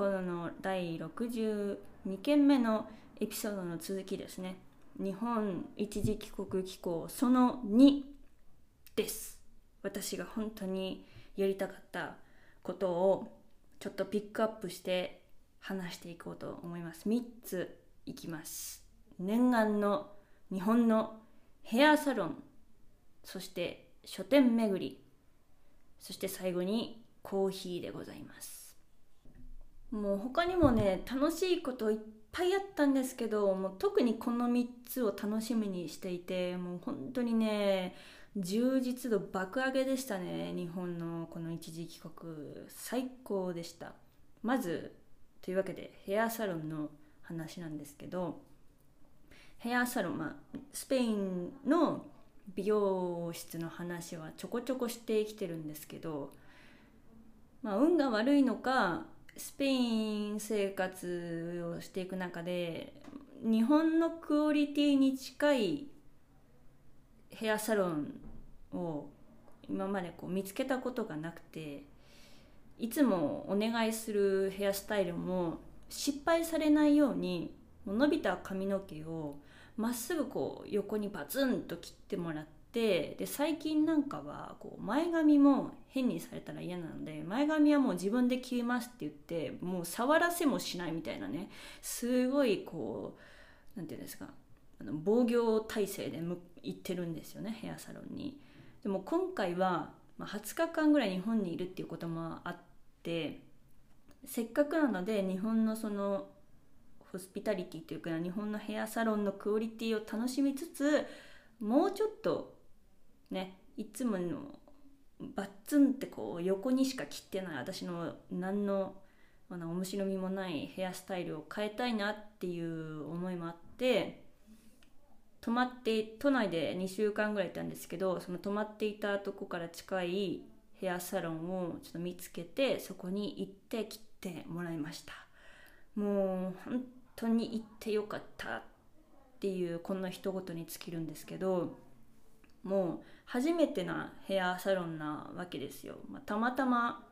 ほどの第62件目のエピソードの続きですね。日本一時帰国機構その2です。私が本当にやりたかったことをちょっとピックアップして話していこうと思います。3ついきます。念願の日本のヘアサロン。そして書店巡り。そして最後にコーヒーでございます。もう他にもね楽しいこといっぱいあったんですけどもう特にこの3つを楽しみにしていてもう本当にね充実度爆上げでしたね日本のこの一時帰国最高でした。まずというわけでヘアサロンの話なんですけどヘアサロン、まあ、スペインの美容室の話はちょこちょこしてきてるんですけど、まあ、運が悪いのかスペイン生活をしていく中で日本のクオリティに近いヘアサロンを今までこう見つけたことがなくていつもお願いするヘアスタイルも失敗されないように伸びた髪の毛をまっすぐこう横にバツンと切ってもらってで最近なんかはこう前髪も変にされたら嫌なので前髪はもう自分で切りますって言ってもう触らせもしないみたいなねすごいこう何て言うんですかあの防御体制で行ってるんですよねヘアサロンに。でも今回は、ま20日間ぐらい日本にいるっていうこともあってせっかくなので日本のそのホスピタリティというか日本のヘアサロンのクオリティを楽しみつつもうちょっとねいつものバッツンってこう横にしか切ってない私の何のあの面白みもないヘアスタイルを変えたいなっていう思いもあって泊まって都内で2週間ぐらいいたんですけどその泊まっていたとこから近いヘアサロンをちょっと見つけてそこに行って切ってもらいました。もう本当に行ってよかったっていうこんな一言に尽きるんですけどもう初めてなヘアサロンなわけですよ、まあ、たまたま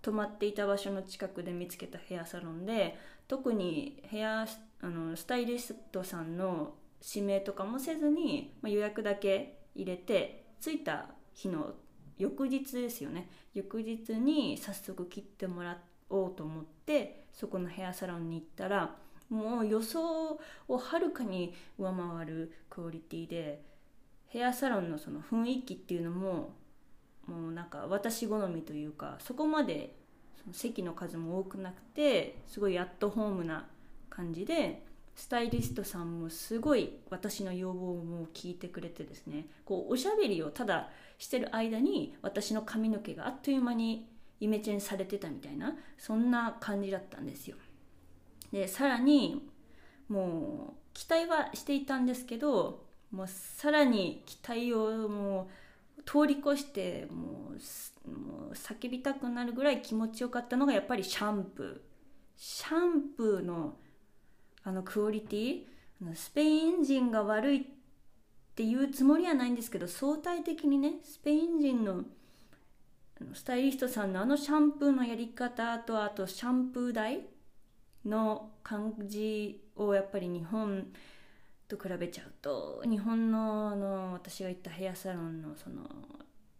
泊まっていた場所の近くで見つけたヘアサロンで特にヘアあのスタイリストさんの指名とかもせずに、まあ、予約だけ入れて着いた日の翌日ですよね。翌日に早速切ってもらおうと思ってそこのヘアサロンに行ったらもう予想をはるかに上回るクオリティでヘアサロンのその雰囲気っていうのももうなんか私好みというかそこまでその席の数も多くなくてすごいアットホームな感じでスタイリストさんもすごい私の要望も聞いてくれてですね。こうおしゃべりをただしてる間に私の髪の毛があっという間にイメチェンされてたみたいなそんな感じだったんですよ。でさらにもう期待はしていたんですけどもうさらに期待をもう通り越してもう叫びたくなるぐらい気持ちよかったのがやっぱりシャンプー。シャンプーのあのクオリティ？スペイン人が悪いっていうつもりはないんですけど相対的にねスペイン人のスタイリストさんのあのシャンプーのやり方とあとシャンプー台の感じをやっぱり日本と比べちゃうと日本のあの私が行ったヘアサロンのその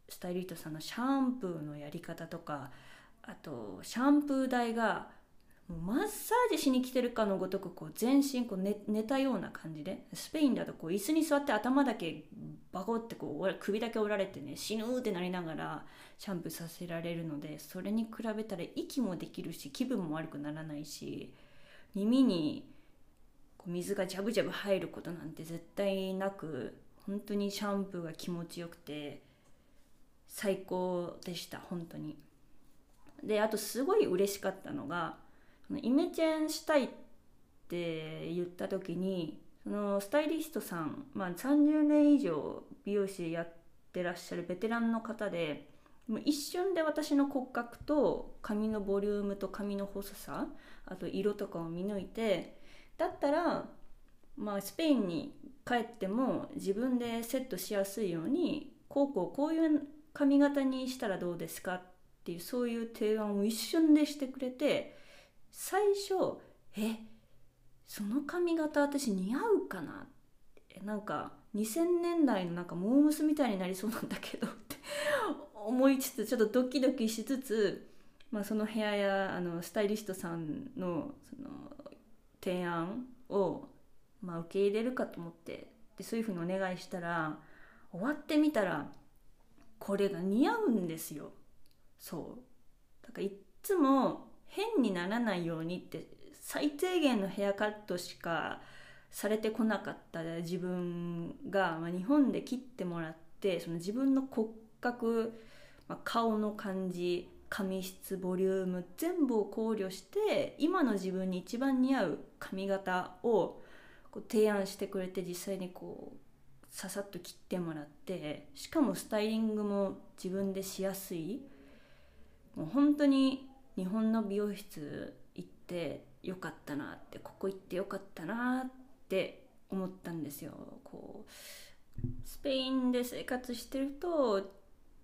スタイリストさんのシャンプーのやり方とかあとシャンプー台がマッサージしに来てるかのごとくこう全身こう寝寝たような感じでスペインだとこう椅子に座って頭だけバコってこう首だけ折られてね死ぬってなりながらシャンプーさせられるのでそれに比べたら息もできるし気分も悪くならないし耳にこう水がジャブジャブ入ることなんて絶対なく本当にシャンプーが気持ちよくて最高でした本当に。であとすごい嬉しかったのがイメチェンしたいって言った時にそのスタイリストさん、まあ、30年以上美容師やってらっしゃるベテランの方でもう一瞬で私の骨格と髪のボリュームと髪の細さあと色とかを見抜いてだったら、まあ、スペインに帰っても自分でセットしやすいようにこうこうこういう髪型にしたらどうですかっていうそういう提案を一瞬でしてくれて最初えその髪型私似合うかな？なんか2000年代のなんかモームスみたいになりそうなんだけどって思いつつちょっとドキドキしつつ、まあ、その部屋やあのスタイリストさんのその提案を、まあ、受け入れるかと思ってでそういうふうにお願いしたら終わってみたらこれが似合うんですよ。そう。だからいっつも変にならないようにって最低限のヘアカットしかされてこなかった自分が、まあ、日本で切ってもらってその自分の骨格、まあ、顔の感じ髪質ボリューム全部を考慮して今の自分に一番似合う髪型をこう提案してくれて実際にこうささっと切ってもらってしかもスタイリングも自分でしやすい。もう本当に日本の美容室行ってよかったなってここ行ってよかったなって思ったんですよ。こうスペインで生活してると、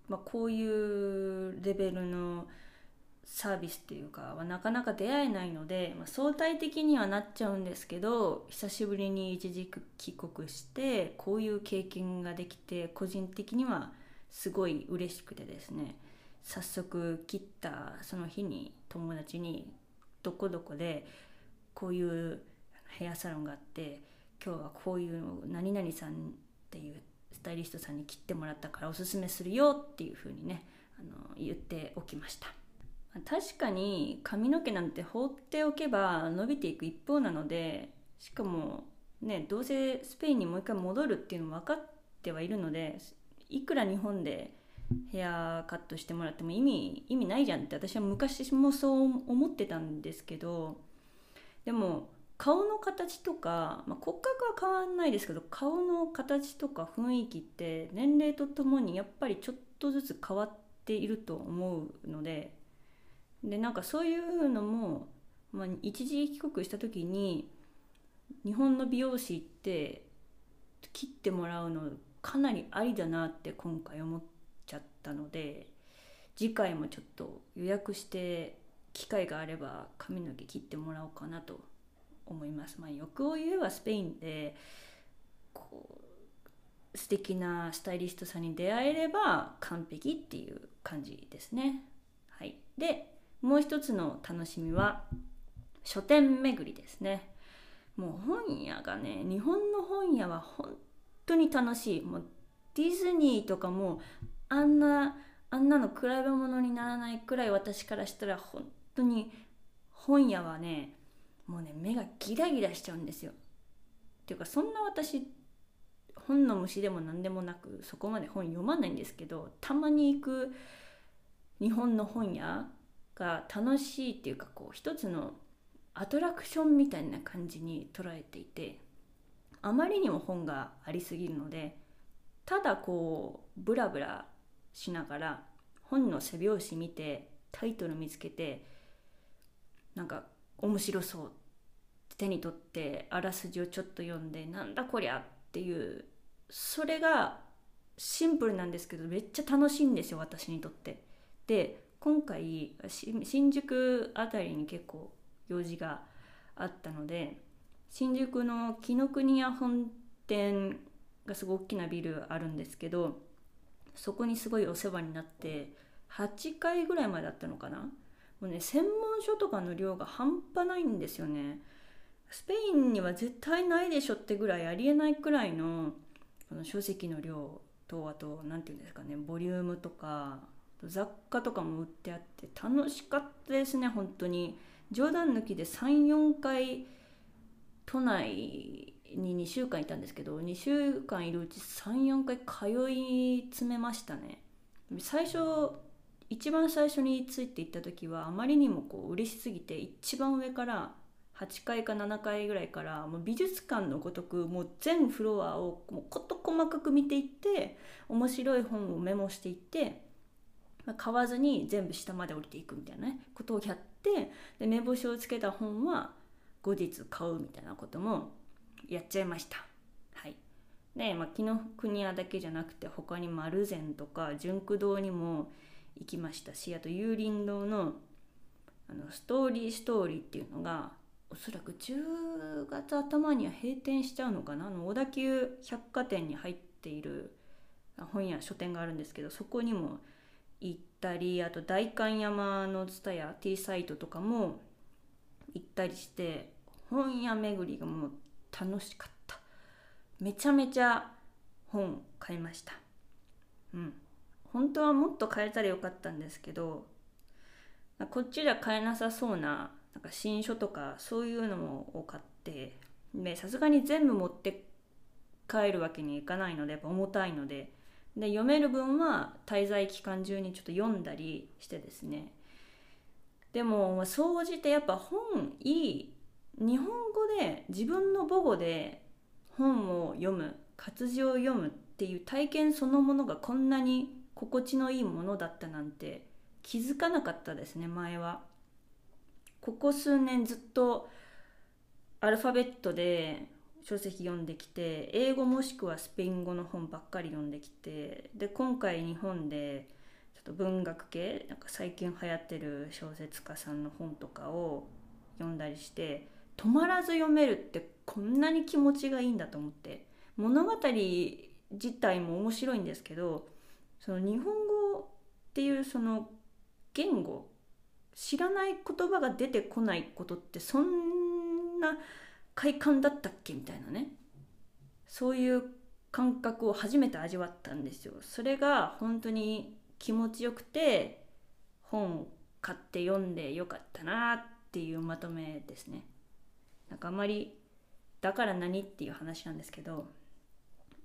まあ、こういうレベルのサービスっていうかはなかなか出会えないので、まあ、相対的にはなっちゃうんですけど久しぶりに一時帰国してこういう経験ができて個人的にはすごい嬉しくてですね。早速切ったその日に友達にどこどこでこういうヘアサロンがあって今日はこういうのを何々さんっていうスタイリストさんに切ってもらったからおすすめするよっていうふうにねあの言っておきました。確かに髪の毛なんて放っておけば伸びていく一方なのでしかもねどうせスペインにもう一回戻るっていうのも分かってはいるのでいくら日本でヘアカットしてもらっても意味意味ないじゃんって私は昔もそう思ってたんですけどでも顔の形とか、まあ、骨格は変わんないですけど顔の形とか雰囲気って年齢とともにやっぱりちょっとずつ変わっていると思うのででなんかそういうのも、まあ、一時帰国した時に日本の美容師って切ってもらうのかなりありだなって今回思っちゃったので次回もちょっと予約して機会があれば髪の毛切ってもらおうかなと思います。まあ、欲を言えばスペインでこう素敵なスタイリストさんに出会えれば完璧っていう感じですね。はい、でもう一つの楽しみは書店巡りですね。もう本屋がね日本の本屋は本当に楽しい。もうディズニーとかもあんなあんなの比べ物にならないくらい私からしたら本当に本屋はねもうね目がギラギラしちゃうんですよ。っていうかそんな私本の虫でも何でもなくそこまで本読まないんですけどたまに行く日本の本屋が楽しいっていうかこう一つのアトラクションみたいな感じに捉えていてあまりにも本がありすぎるのでただこうブラブラしながら本の背表紙見てタイトル見つけてなんか面白そう手に取ってあらすじをちょっと読んでなんだこりゃっていうそれがシンプルなんですけどめっちゃ楽しいんですよ私にとって。で今回新宿辺りに結構用事があったので新宿の紀ノ国屋本店がすごい大きなビルあるんですけどそこにすごいお世話になって8回ぐらいまでだったのかな？もうね専門書とかの量が半端ないんですよね。スペインには絶対ないでしょってぐらいありえないくらいのこの書籍の量とあと何て言うんですかねボリュームとか雑貨とかも売ってあって楽しかったですね本当に。冗談抜きで34回都内に2週間いたんですけど2週間いるうち34回通い詰めましたね。最初一番最初について行った時はあまりにもこう嬉しすぎて一番上から8階か7階ぐらいからもう美術館のごとくもう全フロアをもう事細かく見ていって面白い本をメモしていって、ま、買わずに全部下まで降りていくみたいな、ね、ことをやってで目星をつけた本は後日買うみたいなこともやっちゃいました。はい。で、まあ、紀ノ国屋だけじゃなくて他に丸善とか純駆堂にも行きました。しあと有林堂のあのストーリーストーリーっていうのがおそらく10月頭には閉店しちゃうのかな？あの小田急百貨店に入っている本屋書店があるんですけどそこにも行ったりあと代官山の蔦屋 T サイトとかも行ったりして本屋巡りがもう楽しかった。めちゃめちゃ本買いました。うん。本当はもっと買えたらよかったんですけどこっちでは買えなさそうななんか新書とかそういうのも買ってさすがに全部持って帰るわけにいかないのでやっぱ重たいのでで読める分は滞在期間中にちょっと読んだりしてですね。でも総じてやっぱ本いい日本語で自分の母語で本を読む活字を読むっていう体験そのものがこんなに心地のいいものだったなんて気づかなかったですね前は。ここ数年ずっとアルファベットで書籍読んできて英語もしくはスペイン語の本ばっかり読んできてで今回日本でちょっと文学系なんか最近流行ってる小説家さんの本とかを読んだりして止まらず読めるってこんなに気持ちがいいんだと思って物語自体も面白いんですけどその日本語っていうその言語知らない言葉が出てこないことってそんな快感だったっけ？みたいなね。そういう感覚を初めて味わったんですよ。それが本当に気持ちよくて本買って読んでよかったなっていうまとめですね。なんかあんまりだから何っていう話なんですけど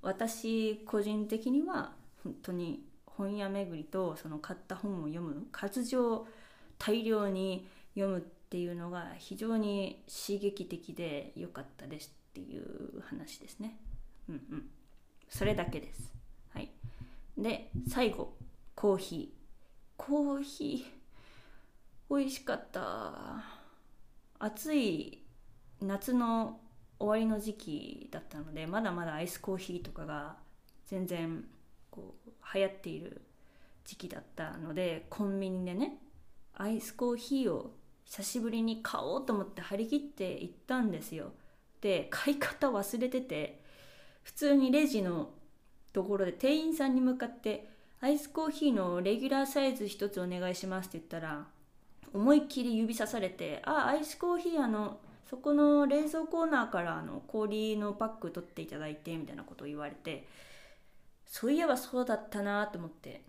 私個人的には本当に本屋巡りとその買った本を読む活字を大量に読むっていうのが非常に刺激的で良かったですっていう話ですね。うんうん。それだけです。はい。で、最後、コーヒー。コーヒー、美味しかった。暑い夏の終わりの時期だったので、まだまだアイスコーヒーとかが全然こう流行っている時期だったので、コンビニでね、アイスコーヒーを久しぶりに買おうと思って張り切って行ったんですよ。で買い方忘れてて普通にレジのところで店員さんに向かってアイスコーヒーのレギュラーサイズ1つお願いしますって言ったら思いっきり指さされて「あアイスコーヒーあのそこの冷蔵コーナーからあの氷のパック取っていただいて」みたいなことを言われてそういえばそうだったなと思って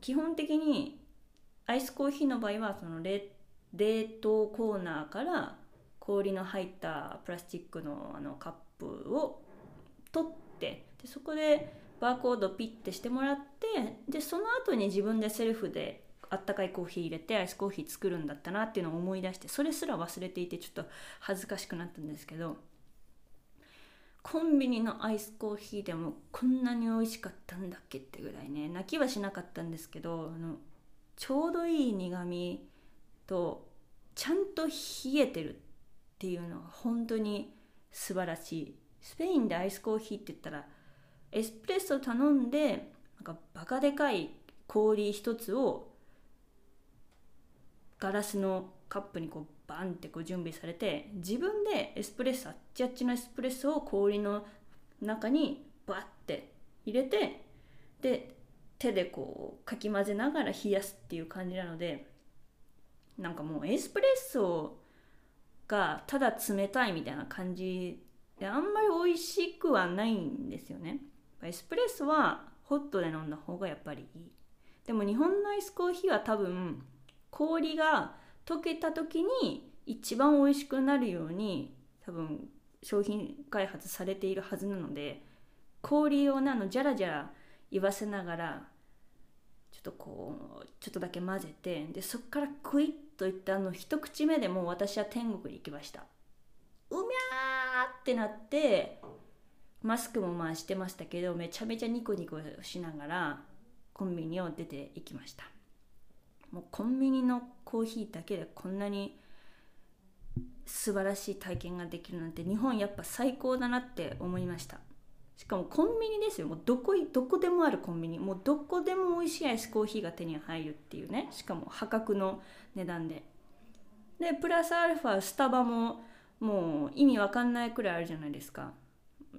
基本的にアイスコーヒーの場合はその冷冷凍コーナーから氷の入ったプラスチックのあのカップを取ってでそこでバーコードピッてしてもらってでその後に自分でセルフであったかいコーヒー入れてアイスコーヒー作るんだったなっていうのを思い出してそれすら忘れていてちょっと恥ずかしくなったんですけどコンビニのアイスコーヒーでもこんなに美味しかったんだっけってぐらいね泣きはしなかったんですけどあのちょうどいい苦みとちゃんと冷えてるっていうのが本当に素晴らしい。スペインでアイスコーヒーって言ったらエスプレッソ頼んでなんかバカでかい氷一つをガラスのカップにこうバンってこう準備されて自分でエスプレッソあっちあっちのエスプレッソを氷の中にバッて入れてで手でこうかき混ぜながら冷やすっていう感じなのでなんかもうエスプレッソがただ冷たいみたいな感じであんまり美味しくはないんですよね。エスプレッソはホットで飲んだ方がやっぱりいい。でも日本のアイスコーヒーは多分氷が溶けた時に一番美味しくなるように多分商品開発されているはずなので氷をなのジャラジャラ言わせながらちょっとこうちょっとだけ混ぜてでそっからクイッといったあの一口目でもう私は天国に行きました。うみゃーってなってマスクもまあしてましたけどめちゃめちゃニコニコしながらコンビニを出ていきました。もうコンビニのコーヒーだけでこんなに素晴らしい体験ができるなんて日本やっぱ最高だなって思いました。しかもコンビニですよ。もうどこどこでもあるコンビニ。もうどこでも美味しいアイスコーヒーが手に入るっていうね。しかも破格の値段で。でプラスアルファスタバももう意味わかんないくらいあるじゃないですか。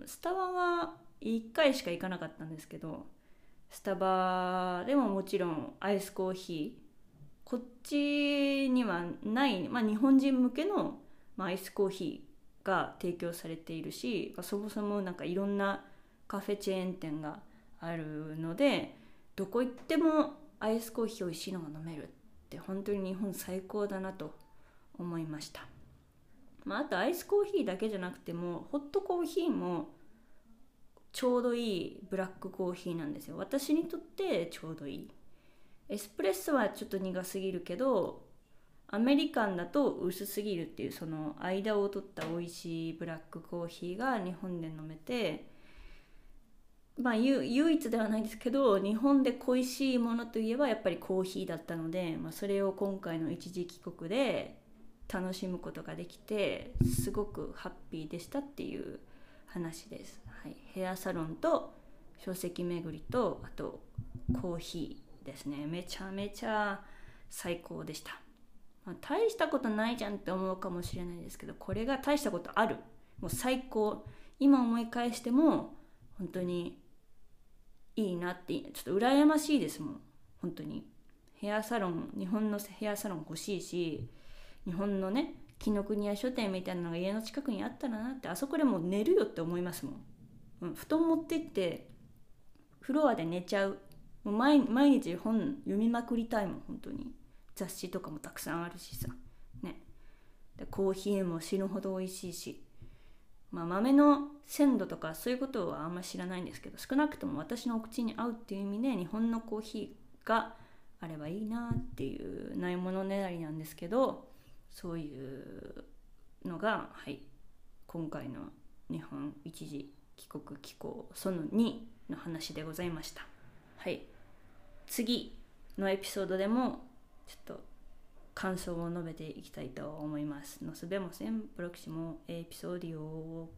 スタバは1回しか行かなかったんですけどスタバでももちろんアイスコーヒー。こっちにはない、まあ、日本人向けの、まあ、アイスコーヒーが提供されているし、ま、そもそもなんかいろんなカフェチェーン店があるのでどこ行ってもアイスコーヒー美味しいのが飲めるって本当に日本最高だなと思いました、まあ、あとアイスコーヒーだけじゃなくてもホットコーヒーもちょうどいいブラックコーヒーなんですよ。私にとってちょうどいい。エスプレッソはちょっと苦すぎるけどアメリカンだと薄すぎるっていうその間を取った美味しいブラックコーヒーが日本で飲めてまあ唯一ではないですけど日本で恋しいものといえばやっぱりコーヒーだったので、まあ、それを今回の一時帰国で楽しむことができてすごくハッピーでしたっていう話です。はい、ヘアサロンと書籍巡りとあとコーヒーですね。めちゃめちゃ最高でした、まあ、大したことないじゃんって思うかもしれないですけどこれが大したことある。もう最高。今思い返しても本当にいいなってちょっと羨ましいですもん。本当に。ヘアサロン日本のヘアサロン欲しいし日本のね紀ノ国屋書店みたいなのが家の近くにあったらなってあそこでもう寝るよって思いますもん、うん、布団持ってってフロアで寝ちゃう。もう毎毎日本読みまくりたいもん本当に。雑誌とかもたくさんあるしさ。ね。でコーヒーも死ぬほど美味しいし。まあ、豆の鮮度とかそういうことはあんま知らないんですけど少なくとも私のお口に合うっていう意味で日本のコーヒーがあればいいなっていうないものねだりなんですけどそういうのが、はい、今回の日本一時帰国機構その2の話でございました。はい、次のエピソードでもちょっと感想を述べていきたいと思います。のすべもせんプロキシモエピソーディオ。